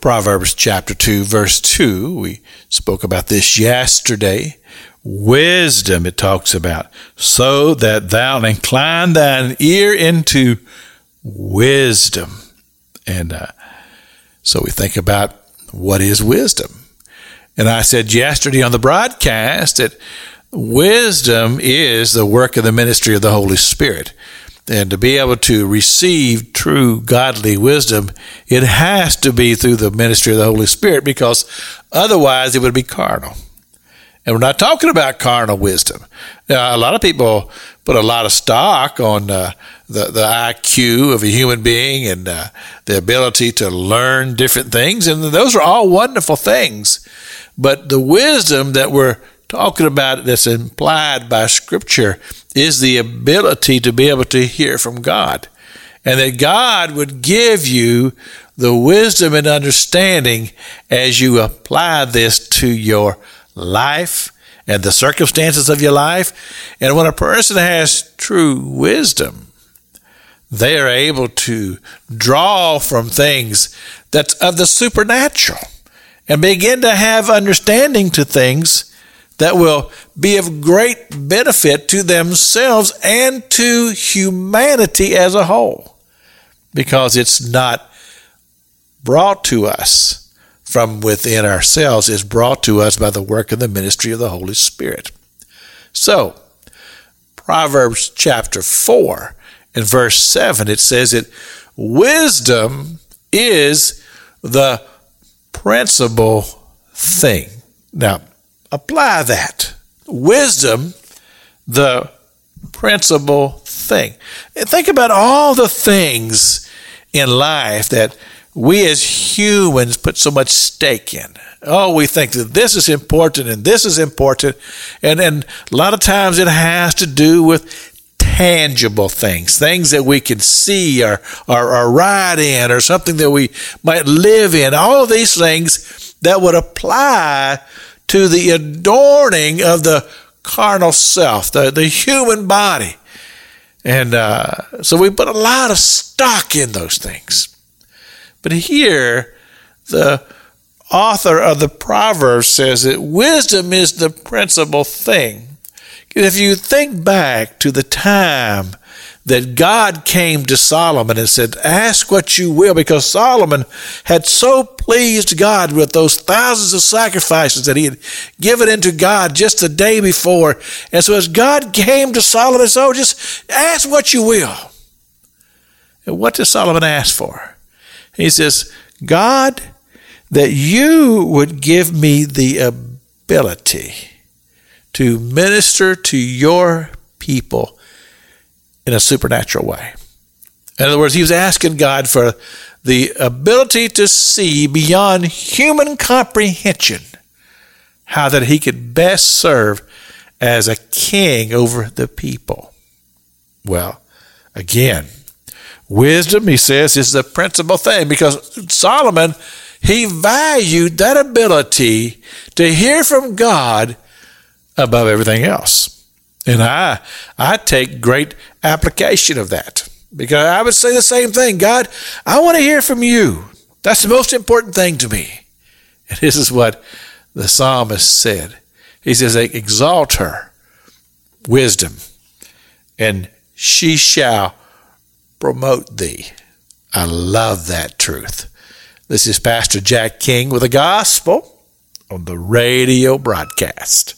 Proverbs chapter 2, verse 2. We spoke about this yesterday. Wisdom, it talks about, so that thou incline thine ear into wisdom. And uh, so we think about what is wisdom. And I said yesterday on the broadcast that wisdom is the work of the ministry of the Holy Spirit. And to be able to receive true godly wisdom, it has to be through the ministry of the Holy Spirit because otherwise it would be carnal. And we're not talking about carnal wisdom. Now, a lot of people put a lot of stock on uh, the, the IQ of a human being and uh, the ability to learn different things. And those are all wonderful things. But the wisdom that we're talking about that's implied by Scripture is the ability to be able to hear from God. And that God would give you the wisdom and understanding as you apply this to your life and the circumstances of your life. And when a person has true wisdom, they are able to draw from things that's of the supernatural and begin to have understanding to things that will be of great benefit to themselves and to humanity as a whole because it's not brought to us from within ourselves, it's brought to us by the work of the ministry of the Holy Spirit. So, Proverbs chapter 4 and verse 7, it says that wisdom is the principal thing. Now, apply that. Wisdom, the principal thing. And think about all the things in life that we as humans put so much stake in. Oh, we think that this is important and this is important. And, and a lot of times it has to do with tangible things, things that we can see or, or, or ride in or something that we might live in. All of these things that would apply to the adorning of the carnal self, the, the human body. And uh, so we put a lot of stock in those things. But here, the author of the Proverbs says that wisdom is the principal thing. If you think back to the time that God came to Solomon and said, Ask what you will, because Solomon had so pleased God with those thousands of sacrifices that he had given into God just the day before. And so as God came to Solomon, so oh, just ask what you will. And what does Solomon ask for? He says, God, that you would give me the ability to minister to your people in a supernatural way. In other words, he was asking God for the ability to see beyond human comprehension how that he could best serve as a king over the people. Well, again, wisdom, he says, is the principal thing because Solomon, he valued that ability to hear from God above everything else. And I, I take great application of that because I would say the same thing. God, I want to hear from you. That's the most important thing to me. And this is what the psalmist said. He says, exalt her wisdom and she shall promote thee. I love that truth. This is Pastor Jack King with the gospel on the radio broadcast.